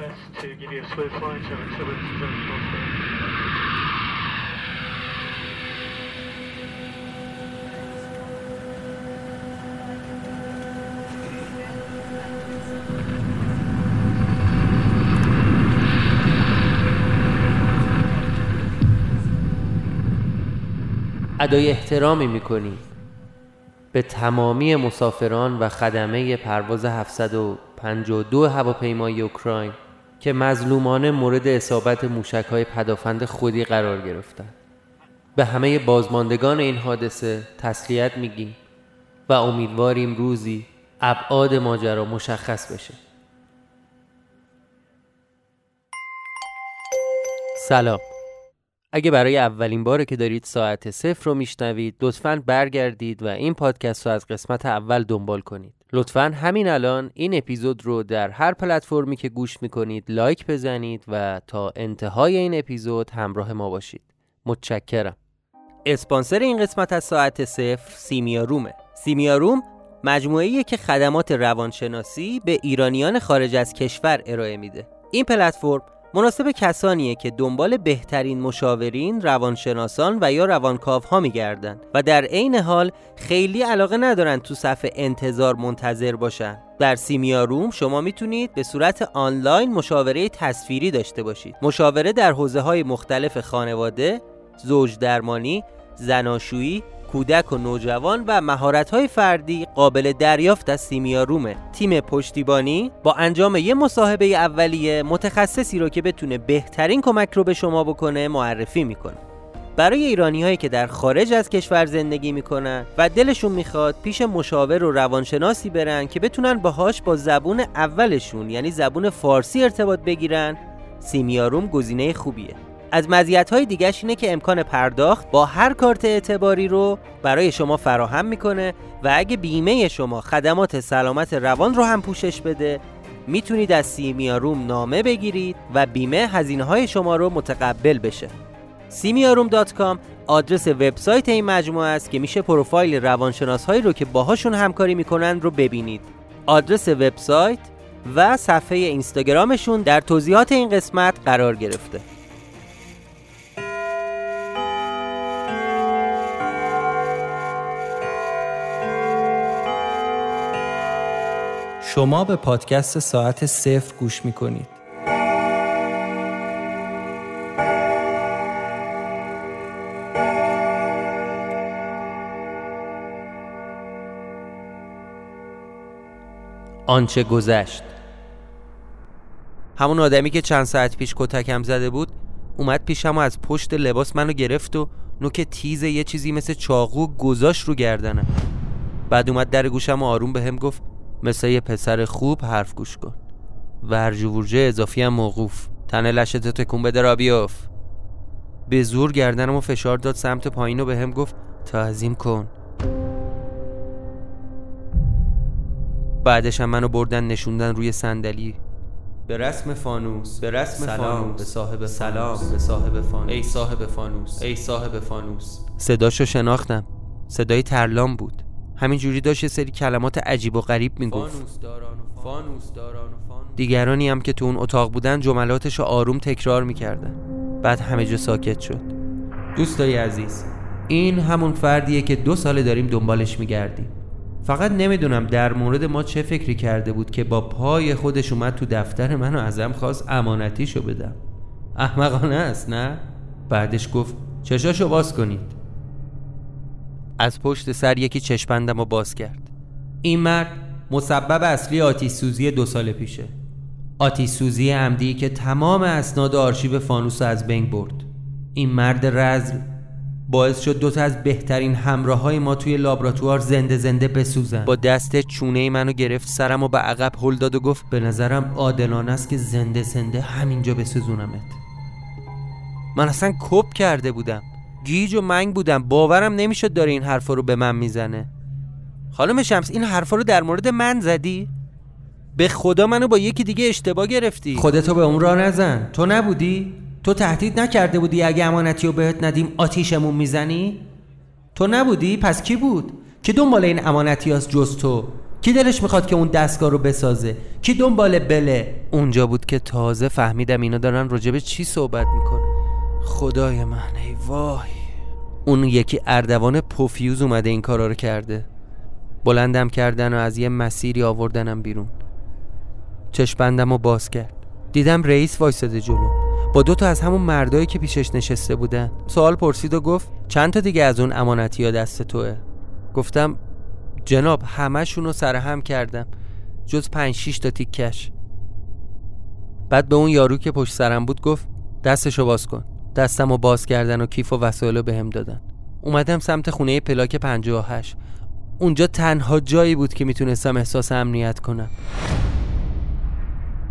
best to give you a smooth flight over turbulence very close. ادای احترامی می‌کنیم به تمامی مسافران و خدمه پرواز 752 هواپیمای اوکراین که مظلومانه مورد اصابت موشک های پدافند خودی قرار گرفتند به همه بازماندگان این حادثه تسلیت میگیم و امیدواریم روزی ابعاد ماجرا مشخص بشه. سلام. اگه برای اولین باره که دارید ساعت صفر رو میشنوید لطفا برگردید و این پادکست رو از قسمت اول دنبال کنید. لطفا همین الان این اپیزود رو در هر پلتفرمی که گوش می‌کنید لایک بزنید و تا انتهای این اپیزود همراه ما باشید. متشکرم. اسپانسر این قسمت از ساعت صفر سیمیا روم مجموعه که خدمات روانشناسی به ایرانیان خارج از کشور ارائه میده. این پلتفرم مناسب کسانیه که دنبال بهترین مشاورین، روانشناسان و یا روانکاو ها میگردن و در عین حال خیلی علاقه ندارن تو صفحه انتظار منتظر باشن. در سیمیا روم شما می‌تونید به صورت آنلاین مشاوره تصویری داشته باشید. مشاوره در حوزه های مختلف خانواده، زوج درمانی، زناشویی، کودک و نوجوان و مهارت‌های فردی قابل دریافت از سیمیا رومه. تیم پشتیبانی با انجام یه مصاحبه اولیه متخصصی رو که بتونه بهترین کمک رو به شما بکنه معرفی می‌کنه. برای ایرانی هایی که در خارج از کشور زندگی می‌کنن و دلشون می‌خواد پیش مشاور و روانشناسی برن که بتونن باهاش با زبون اولشون یعنی زبون فارسی ارتباط بگیرن سیمیاروم گزینه خوبیه. از مزیت‌های دیگهش اینه که امکان پرداخت با هر کارت اعتباری رو برای شما فراهم می‌کنه و اگه بیمه شما خدمات سلامت روان رو هم پوشش بده می‌تونید از سیمیاروم نامه بگیرید و بیمه هزینه های شما رو متقبل بشه. سیمیاروم.com آدرس وبسایت این مجموعه است که میشه پروفایل روانشناس هایی رو که باهاشون همکاری می‌کنن رو ببینید. آدرس وبسایت و صفحه اینستاگرامشون در توضیحات این قسمت قرار گرفته. شما به پادکست ساعت صفر گوش می کنید. آنچه گذشت همون آدمی که چند ساعت پیش کتکم زده بود اومد پیشم و از پشت لباس منو گرفت و نوک تیز یه چیزی مثل چاقو گذاشت رو گردنم بعد اومد در گوشم و آروم به هم گفت مثل یه پسر خوب حرف گوش کن. ورج و ورجه اضافی هم موقوف. تنه لشتو تکون بده را بیاف به زور گردنم و فشار داد سمت پایین و به هم گفت تعظیم کن. بعدش هم منو بردن نشوندن روی صندلی. به رسم فانوس به رسم سلام. فانوس. به صاحب سلام. فانوس به صاحب فانوس. ای صاحب فانوس. ای صاحب فانوس. صداشو شناختم. صدای ترلام بود. همینجوری داشت سری کلمات عجیب و غریب می‌گفت. و و دیگرانی هم که تو اون اتاق بودن جملاتش رو آروم تکرار می‌کردن بعد همه جا ساکت شد. دوستای عزیز این همون فردیه که دو ساله داریم دنبالش میگردیم. فقط نمی‌دونم در مورد ما چه فکری کرده بود که با پای خودش اومد تو دفتر منو ازم خواست امانتیشو بدم. احمقانه است نه؟ بعدش گفت چشاشو باز کنید. از پشت سر یکی چشپندم رو باز کرد. این مرد مسبب اصلی آتیش سوزی دو سال پیشه. آتیش سوزی عمدی که تمام اسناد آرشیو فانوس از بین برد. این مرد رزل باعث شد دوتا از بهترین همراه های ما توی لابراتوار زنده زنده بسوزن. با دست چونه منو گرفت سرم و به عقب هل داد و گفت به نظرم عادلانه است که زنده زنده همینجا بسوزونمت. من اصلا کپ کرده بودم. گیج و منگ بودم باورم نمی‌شد داره این حرفا رو به من می‌زنه خانم شمس این حرفا رو در مورد من زدی؟ به خدا منو با یکی دیگه اشتباه گرفتی خودتو به اون راه نزن تو نبودی؟ تو تهدید نکرده بودی اگه امانتی رو بهت ندیم آتیشمون می‌زنی؟ تو نبودی؟ پس کی بود؟ کی دنبال این امانتی هست جز تو؟ کی دلش می‌خواد که اون دستگاه رو بسازه کی دنبال بله اونجا بود که تازه فهمیدم اینا دارن راجب چی صحبت می‌کنه خدای من ای وای. اون یکی اردوان پوفیوز اومده این کارا رو کرده. بلندم کردن و از یه مسیری آوردنم بیرون. چشپندم رو باز کرد. دیدم رئیس وایساده جلو. با دو تا از همون مردایی که پیشش نشسته بودن. سوال پرسید و گفت چند تا دیگه از اون امانتی ها دست توه؟ گفتم جناب همشون رو سرهم کردم. جز پنج شیش تا تیکش. بعد به اون یارو که پشت سرم بود گفت دستشو باز کن. دستم رو باز کردن و کیف و وسایل رو بهم دادن. اومدم سمت خونه پلاک 58 اونجا تنها جایی بود که می‌تونستم احساس امنیت کنم.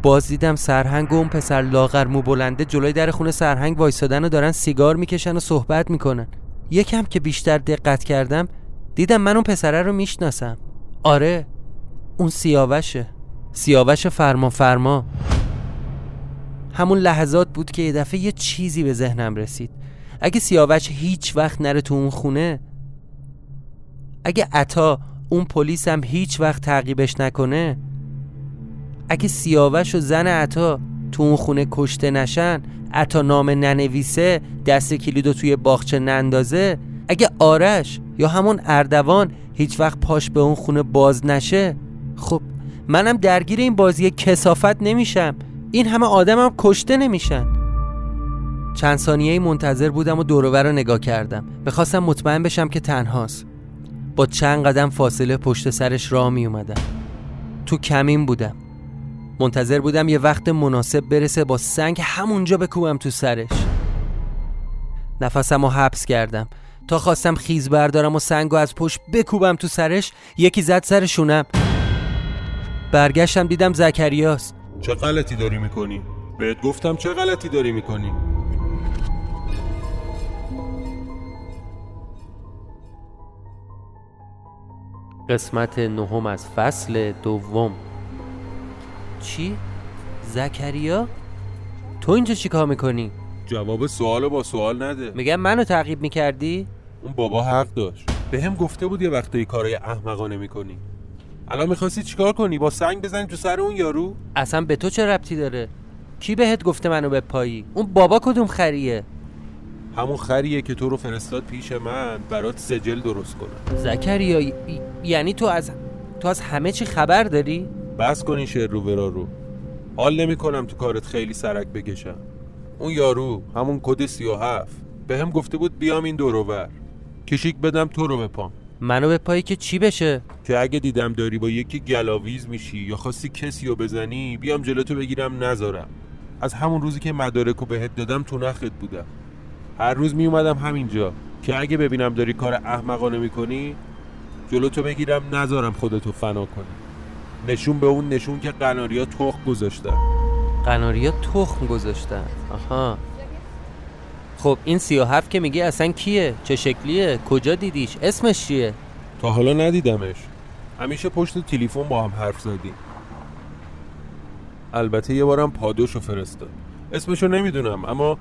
باز دیدم سرهنگ و اون پسر لاغر مو بلنده جلوی در خونه سرهنگ وایسادن و دارن سیگار می‌کشن و صحبت می‌کنن. یکم که بیشتر دقت کردم دیدم من اون پسره رو می‌شناسم. آره اون سیاوشه. سیاوش فرما فرما همون لحظات بود که یه دفعه یه چیزی به ذهنم رسید. اگه سیاوش هیچ وقت نره تو اون خونه اگه عطا اون پلیس هم هیچ وقت تعقیبش نکنه اگه سیاوش و زن عطا تو اون خونه کشته نشن عطا نام ننویسه دست کلیدو توی باغچه نندازه اگه آرش یا همون اردوان هیچ وقت پاش به اون خونه باز نشه خب منم درگیر این بازی کسافت نمیشم. این همه آدمم کشته نمیشن. چند ثانیه منتظر بودم و دورور رو نگاه کردم. بخواستم مطمئن بشم که تنهاست. با چند قدم فاصله پشت سرش راه می اومدم تو کمین بودم. منتظر بودم یه وقت مناسب برسه با سنگ همونجا بکوبم تو سرش. نفسم رو حبس کردم. تا خواستم خیز بردارم و سنگ از پشت بکوبم تو سرش یکی زد سر شونم. برگشتم دیدم زکریاست. چه غلطی داری می‌کنی؟ بهت گفتم چه غلطی داری می‌کنی؟ قسمت نهم از فصل دوم چی؟ زکریا؟ تو اینجا چیکار می‌کنی؟ جواب سوال با سوال نده میگم منو تعقیب می‌کردی؟ اون بابا حق داشت به هم گفته بود یه وقتایی کارای احمقانه می‌کنی الان می‌خواستی چیکار کنی با سنگ بزنی تو سر اون یارو اصلا به تو چه ربطی داره؟ کی بهت گفته منو به پایی؟ اون بابا کدوم خریه؟ همون خریه که تو رو فرستاد پیش من برات سجل درست کنم زکریا یعنی تو از تو از همه چی خبر داری؟ بس کن این شعر رو ورا رو حال نمی کنم تو کارت خیلی سرک بکشم اون یارو همون کد سی و هفت به هم گفته بود بیام این دوروور کشیک بدم تو رو بپام منو به پایی که چی بشه؟ که اگه دیدم داری با یکی گلاویز میشی یا خواستی کسی رو بزنی بیام جلوتو بگیرم نذارم از همون روزی که مدارکو بهت دادم تو نخت بودم هر روز می اومدم همینجا که اگه ببینم داری کار احمقانه می‌کنی جلوتو بگیرم نذارم خودتو فنا کنی نشون به اون نشون که قناریا تخم گذاشتن قناریا تخم گذاشتن آها خب این سی و هفت که میگه اصلا کیه؟ چه شکلیه؟ کجا دیدیش؟ اسمش چیه؟ تا حالا ندیدمش همیشه پشت تلفن با هم حرف زدیم. البته یه بارم پادوشو فرستاد. اسمشو نمی‌دونم اما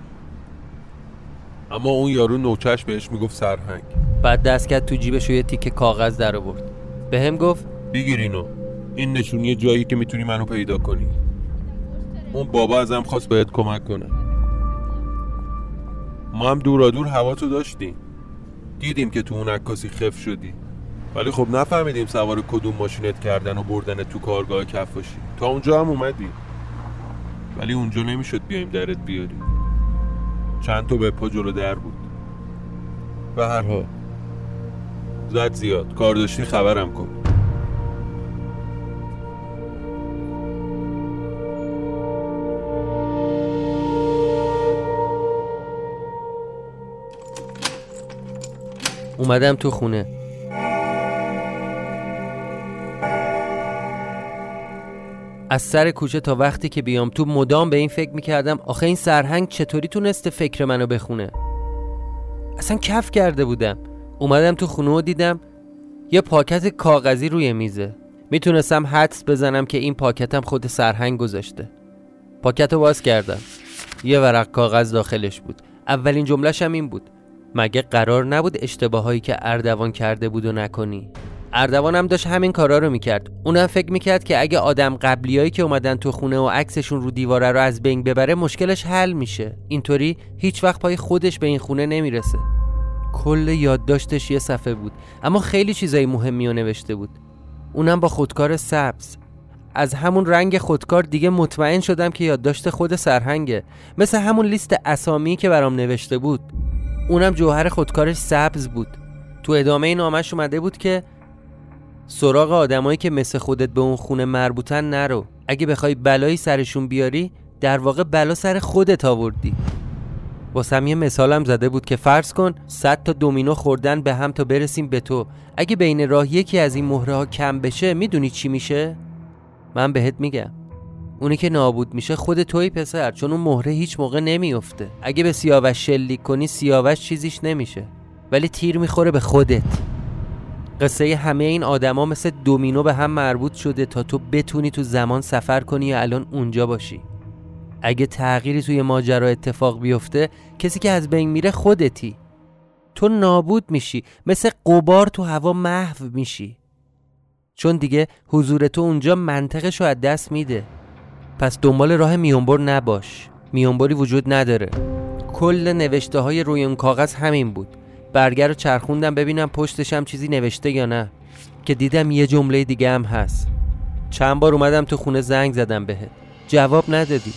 اما اون یارو نوچش بهش می‌گفت سرهنگ. بعد دست کرد تو جیبش و یه تیکه کاغذ در آورد. به هم گفت بگیر اینو. این نشونی جایی که می‌تونی منو پیدا کنی. اون بابا ازم خواست بهت کمک کنه. ما هم دورا دور هوا تو داشتیم. دیدیم که تو اون عکاسی خف شدی. ولی خب نفهمیدیم سوار کدوم ماشینت کردن و بردن تو کارگاه کفاشی. تا اونجا هم اومدی. ولی اونجا نمی‌شد بیایم درت بیاریم. چند تا به پا جلو در بود. به هر حال. زد زیاد. کار داشتی خبرم کن. اومدم تو خونه. از سر کوچه تا وقتی که بیام تو مدام به این فکر می‌کردم آخه این سرهنگ چطوری تونسته فکر منو بخونه؟ اصلا کف کرده بودم. اومدم تو خونه و دیدم یه پاکت کاغذی روی میزه. می‌تونستم حدس بزنم که این پاکتم خود سرهنگ گذاشته. پاکت رو باز کردم. یه ورق کاغذ داخلش بود. اولین جملهشم این بود. مگه قرار نبود اشتباهایی که اردوان کرده بود و نکنی؟ اردوان هم داشت همین کارا رو می‌کرد. اونم فکر می‌کرد که اگه آدم قبلیایی که اومدن تو خونه و عکسشون رو دیواره رو از بین ببره مشکلش حل میشه. اینطوری هیچ وقت پای خودش به این خونه نمی‌رسه. کل یادداشتش یه صفحه بود اما خیلی چیزای مهمی رو نوشته بود. اونم با خودکار سبز. از همون رنگ خودکار دیگه مطمئن شدم که یادداشت خود سرهنگه. مثل همون لیست اسامی که برام نوشته بود. اونم جوهر خودکارش سبز بود. تو ادامه نامش اومده بود که سراغ آدمایی که مثل خودت به اون خونه مربوطن نرو. اگه بخوای بلایی سرشون بیاری در واقع بلا سر خودت آوردی. واسم یه مثالم زده بود که فرض کن 100 تا دومینو خوردن به هم تا برسیم به تو. اگه بین راه یکی از این مهره ها کم بشه می‌دونی چی میشه؟ من بهت میگم. اونی که نابود میشه خود توی پسر چون اون مهره هیچ موقع نمیافته. اگه به سیاوش شلیک کنی سیاوش چیزیش نمیشه. ولی تیر می‌خوره به خودت. قصه همه این آدما مثل دومینو به هم مربوط شده تا تو بتونی تو زمان سفر کنی یا الان اونجا باشی. اگه تغییری توی ماجرا اتفاق بیفته کسی که از بین میره خودتی. تو نابود میشی مثل قبار تو هوا محو میشی. چون دیگه حضور تو اونجا منطقش رو از دست میده. پس دنبال راه میونبر نباش. میونبری وجود نداره. کل نوشته های روی اون کاغذ همین بود. برگر رو چرخوندم ببینم پشتش هم چیزی نوشته یا نه. که دیدم یه جمله دیگه هم هست. چند بار اومدم تو خونه زنگ زدم بهت. جواب ندادی.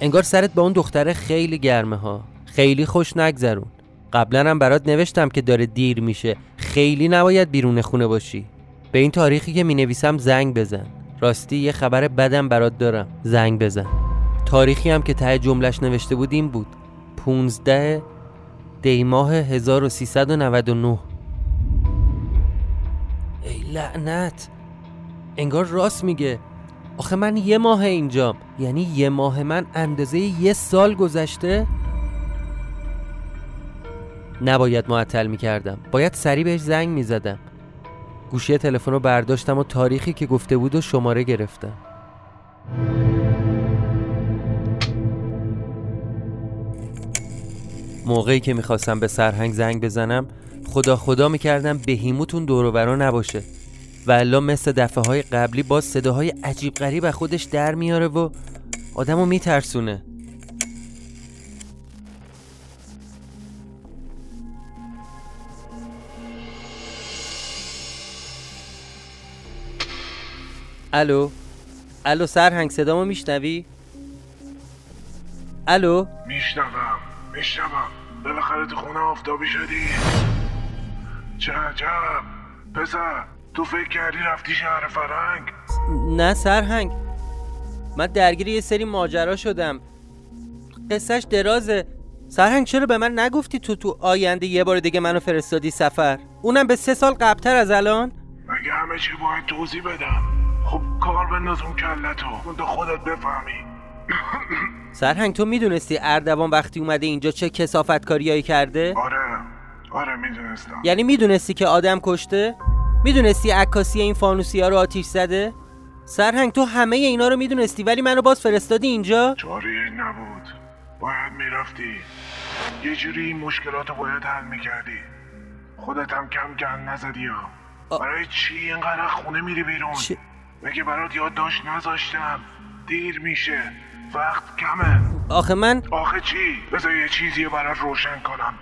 انگار سرت با اون دختره خیلی گرمه ها. خیلی خوش نگذرون. قبلا هم برات نوشتم که داره دیر میشه. خیلی نباید بیرون خونه باشی. به این تاریخی که می نویسم زنگ بزن. راستی یه خبر بدم برات دارم. زنگ بزن. تاریخی هم که ته جملش نوشته بود این بود. 15 دی ماه 1399 ای لعنت. انگار راست میگه. آخه من یه ماه اینجام. یعنی یه ماه من اندازه یه سال گذشته نباید معطل می‌کردم. باید سریع بهش زنگ می‌زدم. گوشی تلفن رو برداشتم و تاریخی که گفته بود و شماره گرفتم. موقعی که می‌خواستم به سرهنگ زنگ بزنم خدا خدا می‌کردم بهیموتون دوروبرا نباشه. و الا مثل دفعه های قبلی باز صداهای عجیب غریب از خودش در میاره و آدمو میترسونه. الو؟ الو سرهنگ صدامو میشنوی؟ الو؟ میشنوم میشنوم. بالاخره تو خونه آفتابی شدی. چه عجب پسر تو فکر کردی رفتی شهر فرنگ نه سرهنگ. من درگیر یه سری ماجرا شدم. قصهش درازه. سرهنگ چرا به من نگفتی تو تو آینده یه بار دیگه منو فرستادی سفر؟ اونم به سه سال قبلتر از الان؟ مگه همه چی باید توضیح بدم؟ خب کار بنداز اون کلتو. اون تو خودت بفهمی. سرهنگ تو می‌دونستی اردوان وقتی اومده اینجا چه کسافت کاریایی کرده؟ آره آره می‌دونستم یعنی می‌دونستی که آدم کشته؟ می‌دونستی عکاسی این فانوسی ها رو آتیش زده؟ سرهنگ تو همه اینا رو می‌دونستی ولی منو باز فرستادی اینجا؟ جاری نبود باید می‌رفتی یه جوری این مشکلات رو باید حل می‌کردی خودت هم کم گن نزدی ها آ- برای چی اینقدر خونه میری بیرون چه؟ مگه برات یادداشت نذاشتم دیر میشه وقت کمه آخه من آخه چی؟ بذار یه چیزی رو برات روشن کنم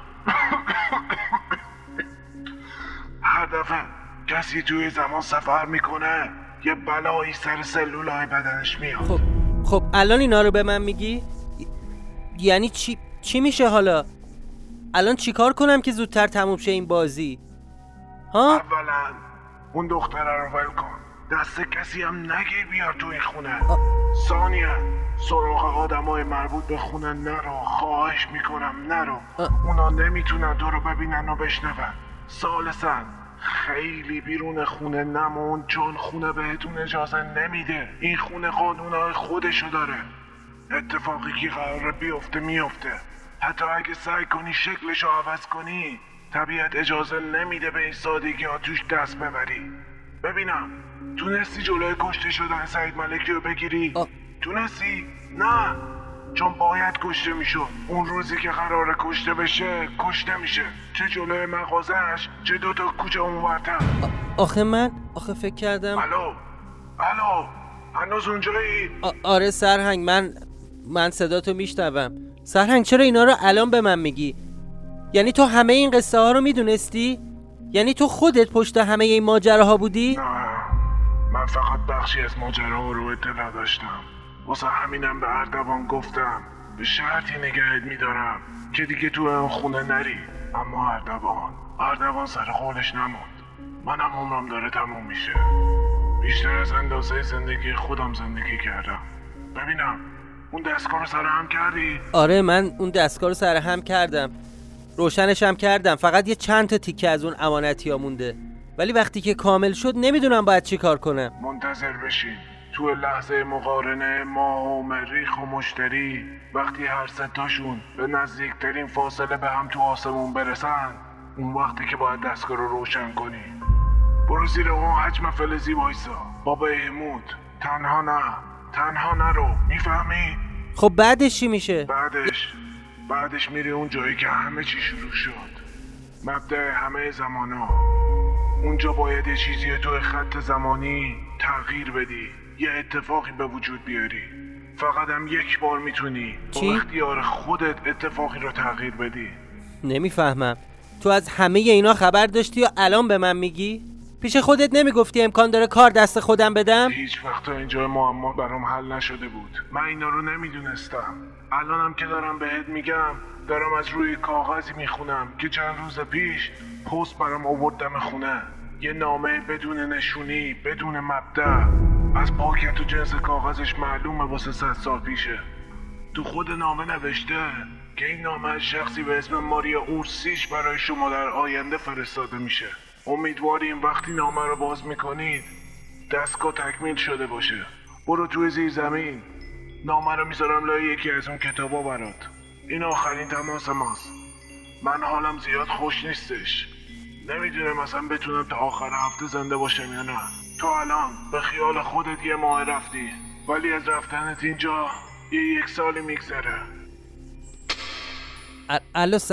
هر دفعه کسی توی زمان سفر می‌کنه یه بلایی سر سلولای بدنش میاد خب خب الان اینا رو به من میگی؟ ی- یعنی چی چی میشه حالا؟ الان چیکار کنم که زودتر تموم شه این بازی؟ ها؟ اولا اون دختره رو ول کن دست کسی هم نگیر بیار تو این خونه ثانیا سراغ آدمای مربوط به خونه نرو. خواهش می‌کنم نرو. اونا نمی‌تونن تو رو ببینن و بشنون. سالسا خیلی بیرون خونه نمون چون خونه بهتون اجازه نمیده. این خونه قانونهای خودشو داره. اتفاقی که قراره بیفته میفته. حتی اگه سعی کنی شکلشو عوض کنی طبیعت اجازه نمیده به این سادگی ها توش دست ببری. ببینم. تونستی جلوی کشته شدن سعید ملکی رو بگیری؟ آ. تونستی؟ نه. چون باید کشته می‌شد. اون روزی که قرار کشته بشه کشته میشه. چه جلوی مغازش چه دوتا کوچه اونورتر. آخه من آخه فکر کردم الو. الو. هنوز اونجایی؟ آره سرهنگ من من صداتو میشنوم. سرهنگ چرا اینا رو الان به من میگی؟ یعنی تو همه این قصه ها رو می‌دونستی؟ یعنی تو خودت پشت همه این ماجراها بودی؟ نه من فقط بخشی از ماجرا رو اطلاع داشتم واسه همینم به اردوان گفتم. به شرطی نگهت میدارم که دیگه تو اون خونه نری. اما اردوان اردوان سر قولش نموند. منم عمرم داره تموم میشه. بیشتر از اندازه زندگی خودم زندگی کردم. ببینم اون دستگاه رو سر هم کردی؟ آره من اون دستگاه رو سر هم کردم. روشنش هم کردم. فقط یه چند تا تیکه از اون امانتی ها مونده. ولی وقتی که کامل شد نمی‌دونم باید چی کار کنم. منتظر بشین. تو لحظه مقارنه ما و مریخ و مشتری وقتی هر ستاشون به نزدیکترین فاصله به هم تو آسمون برسن اون وقتی که باید دستگاه رو روشن کنی. برو زیر اون حجم فلزی وایسا. با بهمود تنها نه. تنها نرو. می‌فهمی؟ خب بعدش چی میشه؟ بعدش بعدش میری اون جایی که همه چی شروع شد. مبدع همه زمانا. اونجا باید یه چیزی تو خط زمانی تغییر بدی. یه اتفاقی به وجود بیاری. فقط هم یک بار می‌تونی. چی؟ با اختیار خودت اتفاقی رو تغییر بدی. نمی‌فهمم. تو از همه اینا خبر داشتی و الان به من میگی؟ پیش خودت نمی‌گفتی امکان داره کار دست خودم بدم؟ هیچ وقت تا اینجا معما برام حل نشده بود. من اینا رو نمی‌دونستم. الانم که دارم بهت میگم دارم از روی کاغذی می‌خونم که چند روز پیش پست برام آوردم خونه. یه نامه بدون نشونی بدون مبدع از پاکت و جنس کاغذش معلومه واسه صد سال پیشه. تو خود نامه نوشته که این نامه از شخصی به اسم ماریا اورسیش برای شما در آینده فرستاده میشه. امیدواریم وقتی نامه رو باز می‌کنید دستگاه تکمیل شده باشه. برو توی زیر زمین. نامه رو می‌ذارم لای یکی از اون کتابا برات. این آخرین تماس ماست. من حالم زیاد خوش نیستش. نمی‌دونم اصلا بتونم تا آخر هفته زنده باشم یا نه. تو الان به خیال خودت یه ماه رفتی ولی از رفتنت اینجا یه یک سالی میگذره. الو س...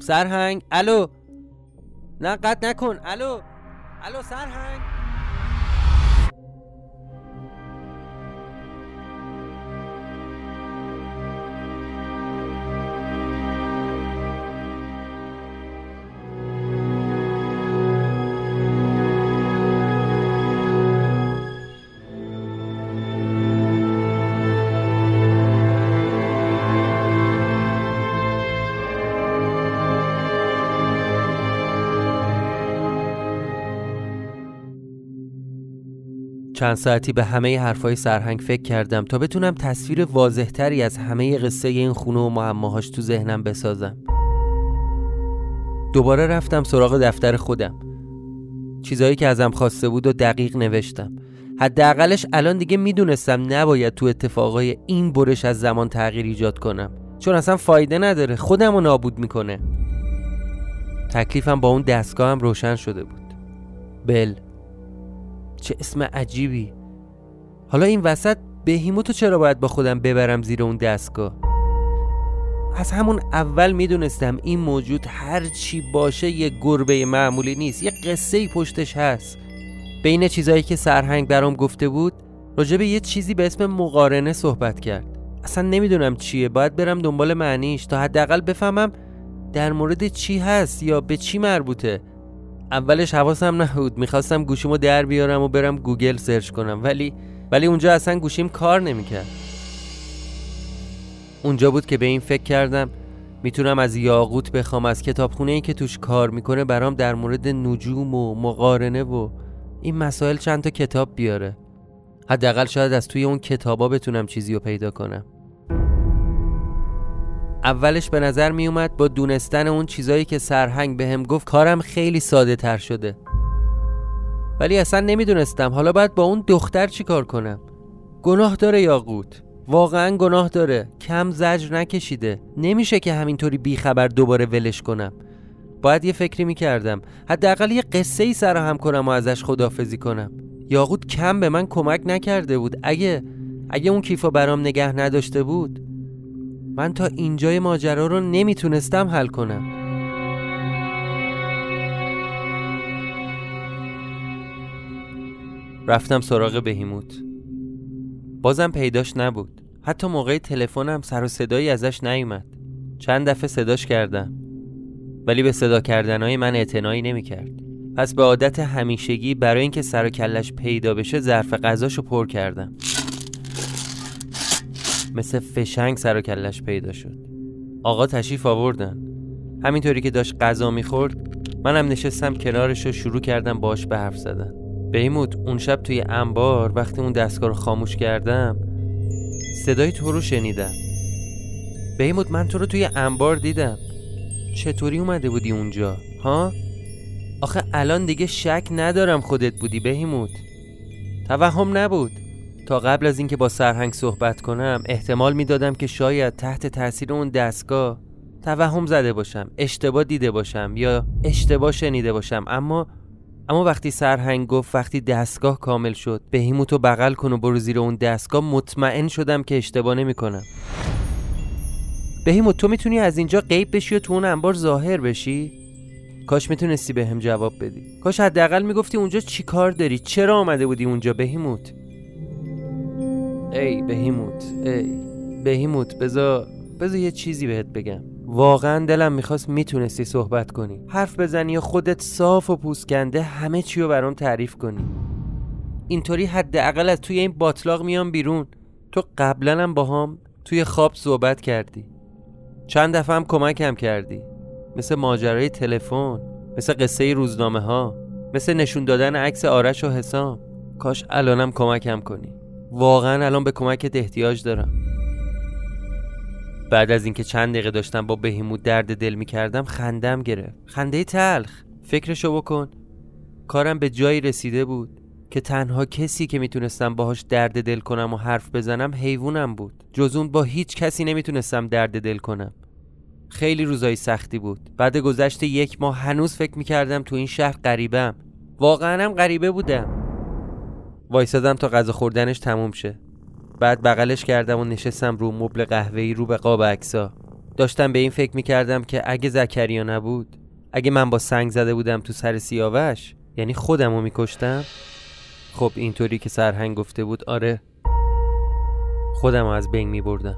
سرهنگ الو. نه قطع نکن الو. الو سرهنگ. چند ساعتی به همه حرفای سرهنگ فکر کردم تا بتونم تصویر واضحتری از همه قصه این خونه و معماهاش تو ذهنم بسازم. دوباره رفتم سراغ دفتر خودم. چیزایی که ازم خواسته بود و دقیق نوشتم. حداقلش الان دیگه می‌دونستم نباید تو اتفاقای این برش از زمان تغییر ایجاد کنم. چون اصلا فایده نداره خودم رو نابود می‌کنه. تکلیفم با اون دستگاه هم روشن شده بود. بل چه اسم عجیبی. حالا این وسط بهیموتو چرا باید با خودم ببرم زیر اون دستگاه؟ از همون اول می‌دونستم این موجود هر چی باشه یه گربه معمولی نیست یه قصه پشتش هست. بین چیزایی که سرهنگ برام گفته بود راجع به یه چیزی به اسم مقارنه صحبت کرد. اصلا نمی‌دونم چیه باید برم دنبال معنیش تا حداقل بفهمم در مورد چی هست یا به چی مربوطه. اولش حواسم نبود. می‌خواستم گوشیمو در بیارم و برم گوگل search کنم. ولی ولی اونجا اصلا گوشیم کار نمی‌کرد. اونجا بود که به این فکر کردم می‌تونم از یاقوت بخوام از کتابخونه ای که توش کار می‌کنه برام در مورد نجوم و مقارنه و این مسائل چند تا کتاب بیاره. حداقل شاید از توی اون کتابا بتونم چیزی رو پیدا کنم. اولش به نظر می اومد با دونستن اون چیزایی که سرهنگ بهم گفت کارم خیلی ساده تر شده. ولی اصلا نمی‌دونستم. حالا باید با اون دختر چی کار کنم؟ گناه داره یاقوت. واقعا گناه داره. کم زجر نکشیده. نمیشه که همینطوری بیخبر دوباره ولش کنم. باید یه فکری می‌کردم. حداقل یه قصه ای سر هم کنم و ازش خدافزی کنم. یاقوت کم به من کمک نکرده بود. اگه اگه اون کیفو برام نگه نداشته بود؟ من تا اینجای ماجرا رو نمی‌تونستم حل کنم. رفتم سراغ بهیموت. بازم پیداش نبود. حتی موقع تلفنم سر و صدایی ازش نیومد. چند دفعه صداش کردم. ولی به صدا کردنهای من اعتنایی نمی‌کرد. پس به عادت همیشگی برای اینکه سر و کلش پیدا بشه ظرف غذاشو پر کردم. مثل فشنگ سر و کلش پیدا شد. آقا تشریف آوردن. همینطوری که داشت غذا می‌خورد منم نشستم کنارش و شروع کردم باش به حرف زدن. بیمود اون شب توی انبار وقتی اون دستگاه رو خاموش کردم صدای تو رو شنیدم. بیمود من تو رو توی انبار دیدم. چطوری اومده بودی اونجا؟ ها؟ آخه الان دیگه شک ندارم خودت بودی بهیموت توهم نبود. تا قبل از اینکه با سرهنگ صحبت کنم احتمال می‌دادم که شاید تحت تاثیر اون دستگاه توهم زده باشم اشتباه دیده باشم یا اشتباه شنیده باشم. اما اما وقتی سرهنگ گفت وقتی دستگاه کامل شد بهیموتو بغل کن و برو زیر اون دستگاه مطمئن شدم که اشتباه نمی‌کنم. بهیموت تو می‌تونی از اینجا غیب بشی و تو اون انبار ظاهر بشی؟ کاش می‌تونستی به هم جواب بدی. کاش حداقل می‌گفتی اونجا چی کار داری؟ چرا آمده بودی اونجا بهیموت؟ ای بهیموت ای بهیموت بذار بذار یه چیزی بهت بگم. واقعا دلم می‌خواست می‌تونستی صحبت کنی. حرف بزنی و خودت صاف و پوسکنده همه چی رو برام تعریف کنی. اینطوری حداقل از توی این باطلاق میام بیرون. تو قبلا هم با هم توی خواب صحبت کردی. چند دفعه هم کمکم کردی. مثل ماجرای تلفن مثل قصه روزنامه ها مثل نشون دادن عکس آرش و حسام. کاش الانم کمکم کنی. واقعا الان به کمکت احتیاج دارم. بعد از اینکه چند دقیقه داشتم با بهیموت درد دل می‌کردم خندم گرفت. خنده تلخ. فکرشو بکن. کارم به جایی رسیده بود که تنها کسی که می‌تونستم باهاش درد دل کنم و حرف بزنم حیوانم بود. جز اون با هیچ کسی نمی‌تونستم درد دل کنم. خیلی روزای سختی بود. بعد گذشت یک ماه هنوز فکر می‌کردم تو این شهر غریبم. واقعا هم غریبه بودم. وایسادم تا غذا خوردنش تموم شه. بعد بغلش کردم و نشستم رو مبل قهوه‌ای رو به قاب عکسا داشتم به این فکر می‌کردم که اگه زکریا نبود اگه من با سنگ زده بودم تو سر سیاوش یعنی خودم رو میکشتم خب اینطوری که سرهنگ گفته بود آره خودم رو از بین میبردم.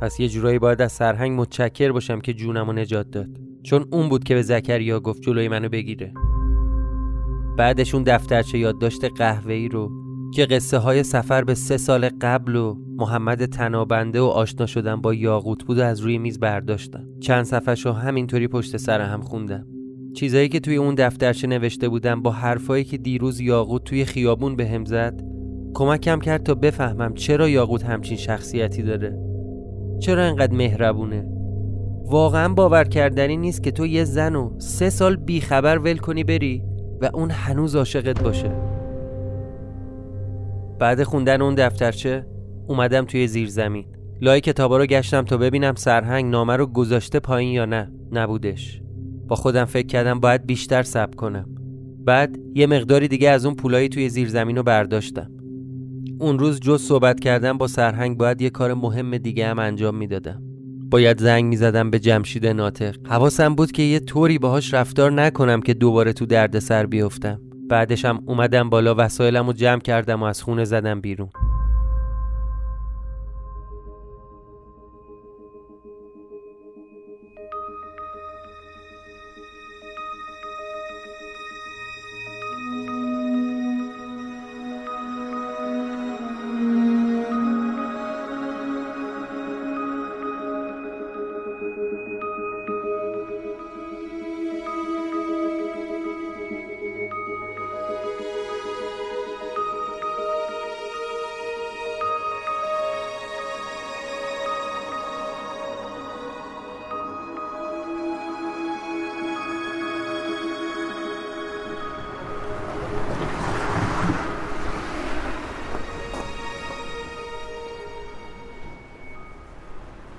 پس یه جورایی باید از سرهنگ متشکر باشم که جونم رو نجات داد. چون اون بود که به زکریا گفت جلوی منو بگیره. بعدش اون دفترچه یادداشت قهوه‌ای رو که قصه های سفر به سه سال قبل و محمد تنابنده و آشنا شدن با یاقوت بود و از روی میز برداشتم چند صفحه همینطوری پشت سر هم خوندم. چیزایی که توی اون دفترچه نوشته بودم با حرفایی که دیروز یاقوت توی خیابون به هم زد کمکم کرد تا بفهمم چرا یاقوت همچین شخصیتی داره. چرا انقدر مهربونه؟ واقعا باور کردنی نیست که تو یه زن و سه سال بیخبر ول کنی بری و اون هنوز عاشقت باشه. بعد خوندن اون دفترچه اومدم توی زیر زمین لای کتابا رو گشتم تا ببینم سرهنگ نامه رو گذاشته پایین یا نه. نبودش. با خودم فکر کردم باید بیشتر صبر کنم. بعد یه مقداری دیگه از اون پولایی توی زیر زمین رو برداشتم. اون روز جز صحبت کردم با سرهنگ باید یه کار مهم دیگه هم انجام می‌دادم. باید زنگ می‌زدم به جمشید ناطق. حواسم بود که یه طوری باهاش رفتار نکنم که دوباره تو درد سر بیفتم بعدشم اومدم بالا وسایلم رو جمع کردم و از خونه زدم بیرون.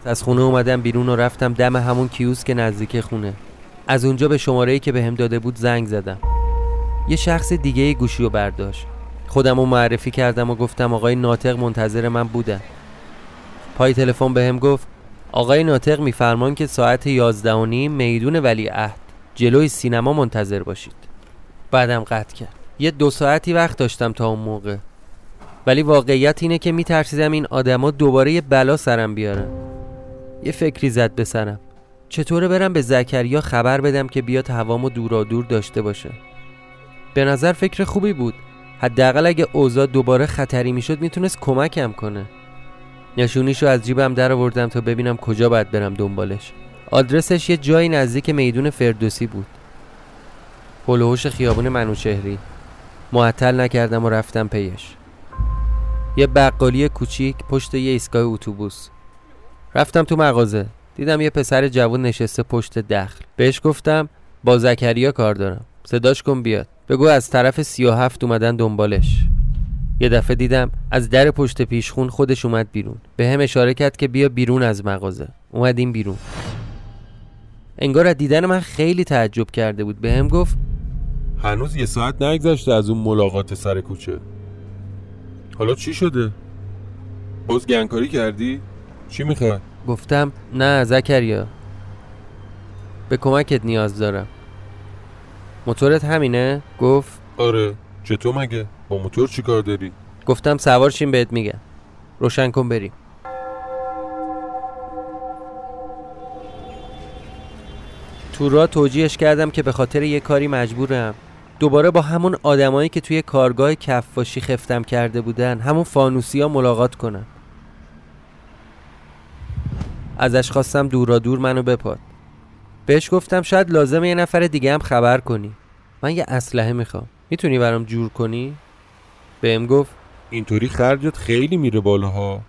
از خونه اومدم بیرون و رفتم دم همون کیوسک نزدیک خونه. از اونجا به شماره که بهم داده بود زنگ زدم. یه شخص دیگه گوشی رو برداشت. خودم رو معرفی کردم و گفتم آقای ناطق منتظر من بودن پای تلفن بهم گفت آقای ناطق میفرمان که ساعت یازده و نیم میدون ولی عهد جلوی سینما منتظر باشید. بعدم قطع کرد. یه دو ساعتی وقت داشتم تا اون موقع. ولی واقعیت اینه که میترسیدم این آدما دوباره یه بلا سرم بیارن. یه فکری زد به سرم. چطوره برم به زکریا خبر بدم که بیاد هوامو دورا دور داشته باشه؟ به نظر فکر خوبی بود. حداقل اگه اوضاع دوباره خطری می‌شد می‌تونست کمکم کنه. نشونیشو از جیبم در آوردم تا ببینم کجا باید برم دنبالش. آدرسش یه جایی نزدیک میدون فردوسی بود. هلوهوش خیابون منوچهری. معطل نکردم و رفتم پیش. یه بقالی کوچیک پشت یه ایستگاه اتوبوس. رفتم تو مغازه. دیدم یه پسر جوان نشسته پشت دخل. بهش گفتم با زکریا کار دارم. صداش کن بیاد. بگو از طرف سی و هفت اومدن دنبالش. یه دفعه دیدم از در پشت پیشخون خودش اومد بیرون. به هم اشاره کرد که بیا بیرون از مغازه. اومدیم بیرون. انگار از دیدن من خیلی تعجب کرده بود. به هم گفت هنوز یه ساعت نگذشته از اون ملاقات سر کوچه. حالا چی شده؟ باز گنگکاری کردی؟ چی می‌خوای؟ گفتم نه زکریا به کمکت نیاز دارم موتورت همینه؟ گفت آره چطور مگه؟ با موتور چی کار داری؟ گفتم سوار شیم بهت میگم روشن کن بریم تو را توجیهش کردم که به خاطر یه کاری مجبورم دوباره با همون آدمایی که توی کارگاه کفاشی خفتم کرده بودن همون فانوسی ها ملاقات کنم ازش خواستم دورا دور منو بپاد بهش گفتم شاید لازمه یه نفر دیگه هم خبر کنی. من یه اسلحه می‌خوام. می‌تونی برام جور کنی؟ بهم گفت اینطوری خرجت خیلی میره بالاها.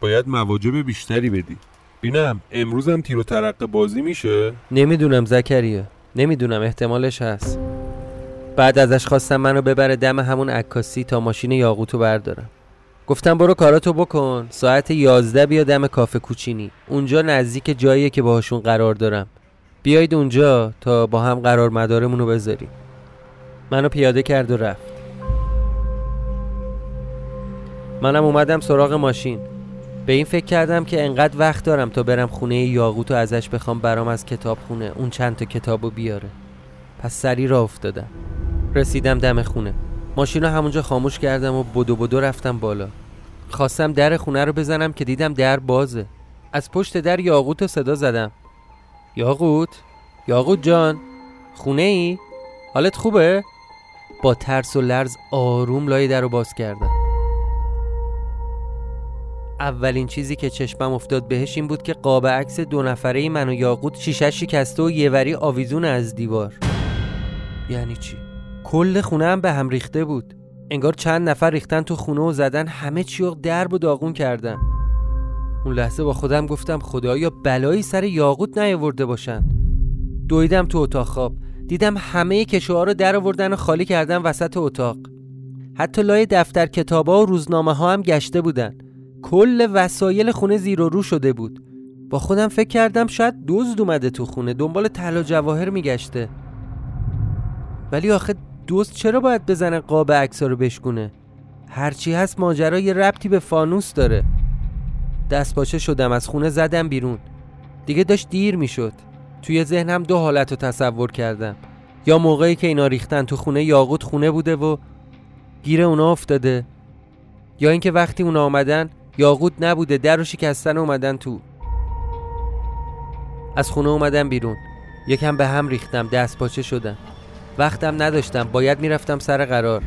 باید مواجب بیشتری بدی. بینم امروزم تیر و ترقه بازی میشه؟ نمی‌دونم زکریا. نمی‌دونم احتمالش هست. بعد ازش خواستم منو ببره دم همون عکاسی تا ماشین یاقوتو بردارم. گفتم برو کاراتو بکن. ساعت یازده بیا دم کافه کوچینی. اونجا نزدیک جاییه که باهاشون قرار دارم. بیایید اونجا تا با هم قرار مدارمونو بذاریم. منو پیاده کرد و رفت. منم اومدم سراغ ماشین. به این فکر کردم که انقدر وقت دارم تا برم خونه یاقوت و ازش بخوام برام از کتاب خونه اون چند تا کتابو بیاره. پس سری را افتادم. رسیدم دم خونه. ماشین رو همونجا خاموش کردم و بدو بدو رفتم بالا خواستم در خونه رو بزنم که دیدم در بازه از پشت در یاقوت رو صدا زدم یاقوت یاقوت جان خونه ای؟ حالت خوبه؟ با ترس و لرز آروم لای در رو باز کردم اولین چیزی که چشمم افتاد بهش این بود که قاب عکس دو نفره من و یاقوت شیشه شکسته و یه وری آویزون از دیوار یعنی چی؟ کل خونه هم به هم ریخته بود. انگار چند نفر ریختن تو خونه و زدن همه چی رو درب و داغون کردن. اون لحظه با خودم گفتم خدایا بلایی سر یاقوت نیاورده باشن. دویدم تو اتاق خواب. دیدم همه کشوها رو در آوردن و خالی کردن وسط اتاق. حتی لای دفتر کتابا و روزنامه ها هم گشته بودن. کل وسایل خونه زیر و رو شده بود. با خودم فکر کردم شاید دزد اومده تو خونه دنبال طلا جواهر میگشته. ولی آخه دوست چرا باید بزنه قاب عکسا رو بشکونه؟ هرچی هست ماجرا یه ربطی به فانوس داره. دست باشه شدم از خونه زدم بیرون. دیگه داشت دیر می‌شد. توی ذهنم دو حالت رو تصور کردم. یا موقعی که اینا ریختن تو خونه یاقوت خونه بوده و گیر اونا افتاده یا اینکه وقتی اونا آمدن یاقوت نبوده در رو شکستن اومدن تو. از خونه اومدم بیرون. یکم به هم ریختم دست پاچه شدم. وقتم نداشتم باید می‌رفتم سر قرار.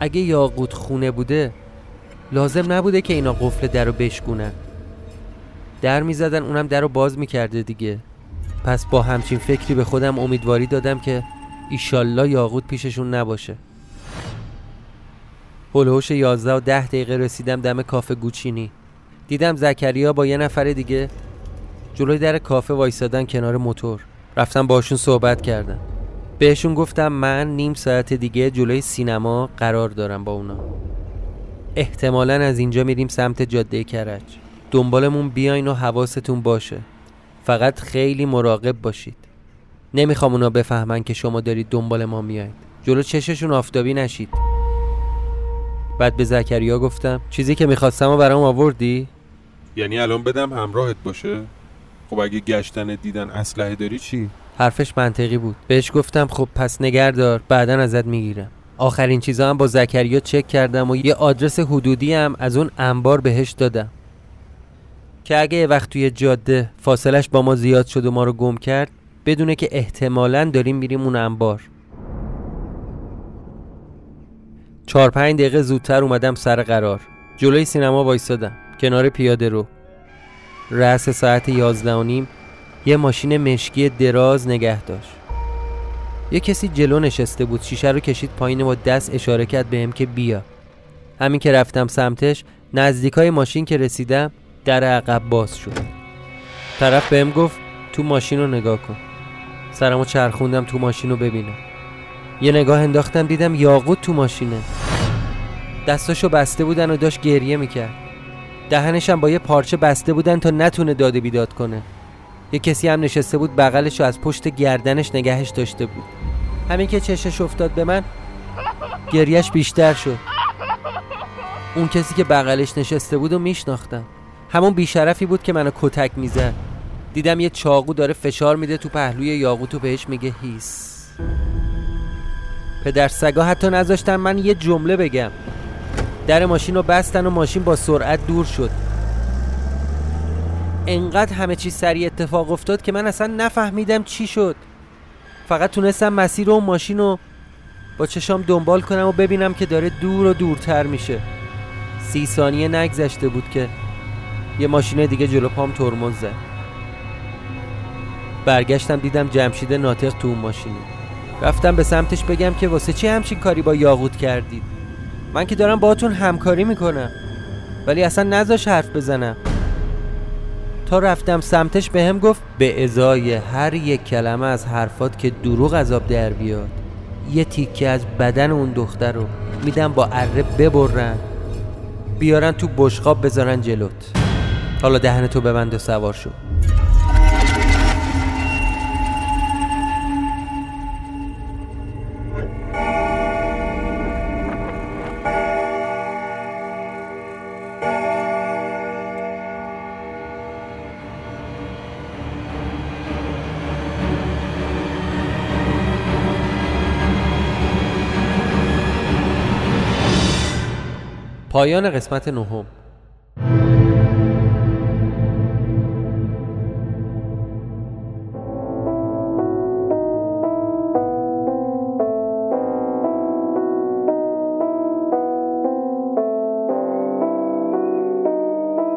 اگه یاقوت خونه بوده لازم نبوده که اینا قفل در رو بشکونن. در می‌زدن اونم در رو باز می‌کرده دیگه. پس با همچین فکری به خودم امیدواری دادم که ایشالله یاقوت پیششون نباشه. هلوش یازده و ده دقیقه رسیدم دم کافه گوچینی. دیدم زکریا با یه نفر دیگه جلوی در کافه وایسادن کنار موتور. رفتم باشون صحبت کردم. بهشون گفتم من نیم ساعت دیگه جلوی سینما قرار دارم با اونا. احتمالا از اینجا میریم سمت جاده کرج. دنبالمون بیاین و حواستون باشه. فقط خیلی مراقب باشید. نمی‌خوام اونا بفهمن که شما دارید دنبال ما میایید جلو چششون آفتابی نشید. بعد به زکریا گفتم چیزی که می‌خواستم و برام آوردی؟ یعنی الان بدم همراهت باشه؟ خب اگه گشتن دیدن اسلحه داری چی؟ حرفش منطقی بود. بهش گفتم خب پس نگردار بعدا ازت می‌گیرم. آخرین چیزا هم با زکریا چک کردم و یه آدرس حدودی هم از اون انبار بهش دادم. که اگه وقت توی جاده فاصلش با ما زیاد شد و ما رو گم کرد بدونه که احتمالا داریم میریم اون انبار. چهار پنج دقیقه زودتر اومدم سر قرار. جلوی سینما وایستادم کنار پیاده رو. رأس ساعت یازده و نیم یه ماشین مشکی دراز نگه داشت. یه کسی جلو نشسته بود شیشه رو کشید پایین و دست اشاره کرد بهم که بیا. همین که رفتم سمتش نزدیکای ماشین که رسیدم در عقب باز شد. طرف بهم گفت تو ماشین رو نگاه کن. سرمو چرخوندم تو ماشین رو ببینم. یه نگاه انداختم دیدم یاقوت تو ماشینه. دستاشو بسته بودن و داشت گریه می‌کرد. دهنشم با یه پارچه بسته بودن تا نتونه داده بیداد کنه. یه کسی هم نشسته بود بغلش رو از پشت گردنش نگهش داشته بود. همین که چشش افتاد به من گریهش بیشتر شد. اون کسی که بغلش نشسته بود و میشناختم. همون بیشرفی بود که منو کتک می‌زد. دیدم یه چاقو داره فشار میده تو پهلوی یاقوت و بهش میگه هیس. پدر سگا حتی نذاشتن من یه جمله بگم. در ماشین رو بستن و ماشین با سرعت دور شد. انقدر همه چیز سریع اتفاق افتاد که من اصلا نفهمیدم چی شد. فقط تونستم مسیر اون ماشین رو با چشام دنبال کنم و ببینم که داره دور و دورتر میشه. سی ثانیه نگذشته بود که یه ماشین دیگه جلو پام ترمز زد. برگشتم دیدم جمشید ناطق تو اون ماشینه. رفتم به سمتش بگم که واسه چی همچین کاری با یاقوت کردید؟ من که دارم باهاتون همکاری می‌کنم. ولی اصلا نذاش حرف بزنم. تا رفتم سمتش به هم گفت به ازای هر یک کلمه از حرفات که دروغ عذاب در بیاد. یه تیکه از بدن اون دختر رو میدم با اره ببرن. بیارن تو بشقاب بذارن جلوت. حالا دهن تو ببند و سوار شو. پایان قسمت نهم.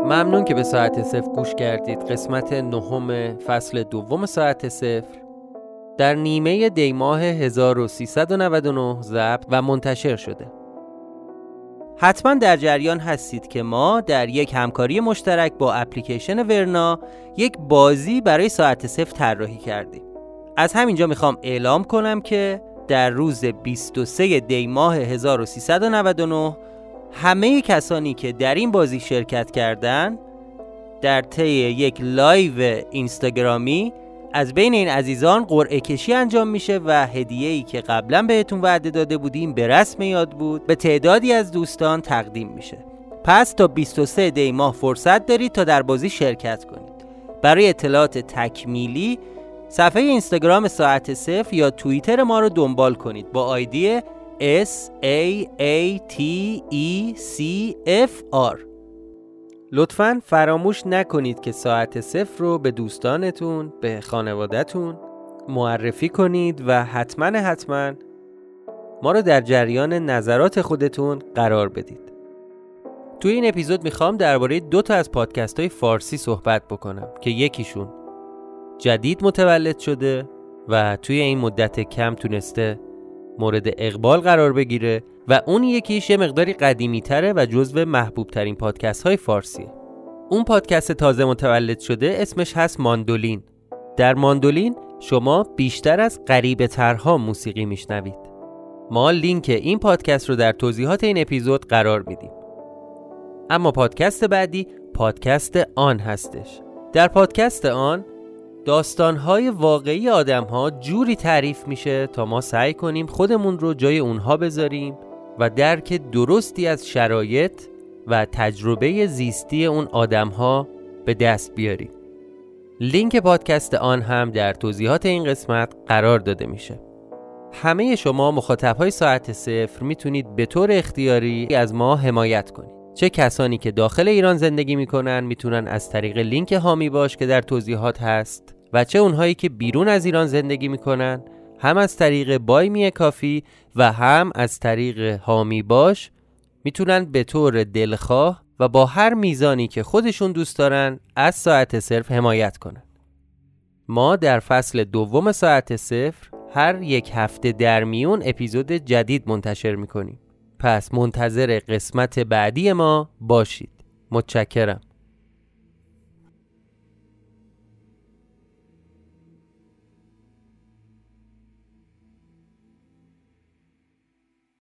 ممنون که به ساعت صفر گوش کردید. قسمت نهم فصل دوم ساعت صفر. در نیمه دیماه 1399 ضبط و منتشر شده. حتما در جریان هستید که ما در یک همکاری مشترک با اپلیکیشن ورنا یک بازی برای ساعت صفر طراحی کردیم. از همینجا می‌خوام اعلام کنم که در روز 23 دی ماه 1399 همه کسانی که در این بازی شرکت کردند در طی یک live اینستاگرامی از بین این عزیزان قرعه کشی انجام میشه و هدیه ای که قبلا بهتون وعده داده بودیم به رسم یاد بود به تعدادی از دوستان تقدیم میشه. پس تا 23 دی ماه فرصت دارید تا در بازی شرکت کنید. برای اطلاعات تکمیلی صفحه اینستاگرام ساعت صفر یا توییتر ما رو دنبال کنید با آیدی S A A T E C F R. لطفا فراموش نکنید که ساعت صفر رو به دوستانتون به خانوادهتون معرفی کنید و حتما حتما ما رو در جریان نظرات خودتون قرار بدید. توی این اپیزود می‌خوام درباره دو تا از پادکست های فارسی صحبت بکنم که یکیشون جدید متولد شده و توی این مدت کم تونسته مورد اقبال قرار بگیره و اون یکیش یه مقداری قدیمی تره و جزو محبوب ترین پادکست های فارسیه. اون پادکست تازه متولد شده اسمش هست ماندولین. در ماندولین شما بیشتر از غریبه ترها موسیقی میشنوید. ما لینک این پادکست رو در توضیحات این اپیزود قرار میدیم. اما پادکست بعدی پادکست آن هستش. در پادکست آن داستانهای واقعی آدم ها جوری تعریف میشه تا ما سعی کنیم خودمون رو جای اونها بذاریم و درک درستی از شرایط و تجربه زیستی اون آدم ها به دست بیارید لینک پادکست آن هم در توضیحات این قسمت قرار داده میشه. همه شما مخاطب های ساعت صفر می‌تونید به طور اختیاری از ما حمایت کنید. چه کسانی که داخل ایران زندگی می‌کنن می‌تونن از طریق لینک هامی باش که در توضیحات هست و چه اونهایی که بیرون از ایران زندگی می‌کنن هم از طریق بای می کافی و هم از طریق هامی باش می‌تونن به طور دلخواه و با هر میزانی که خودشون دوست دارن از ساعت صرف حمایت کنن. ما در فصل دوم ساعت صفر هر یک هفته در میون اپیزود جدید منتشر می‌کنیم. پس منتظر قسمت بعدی ما باشید. متشکرم.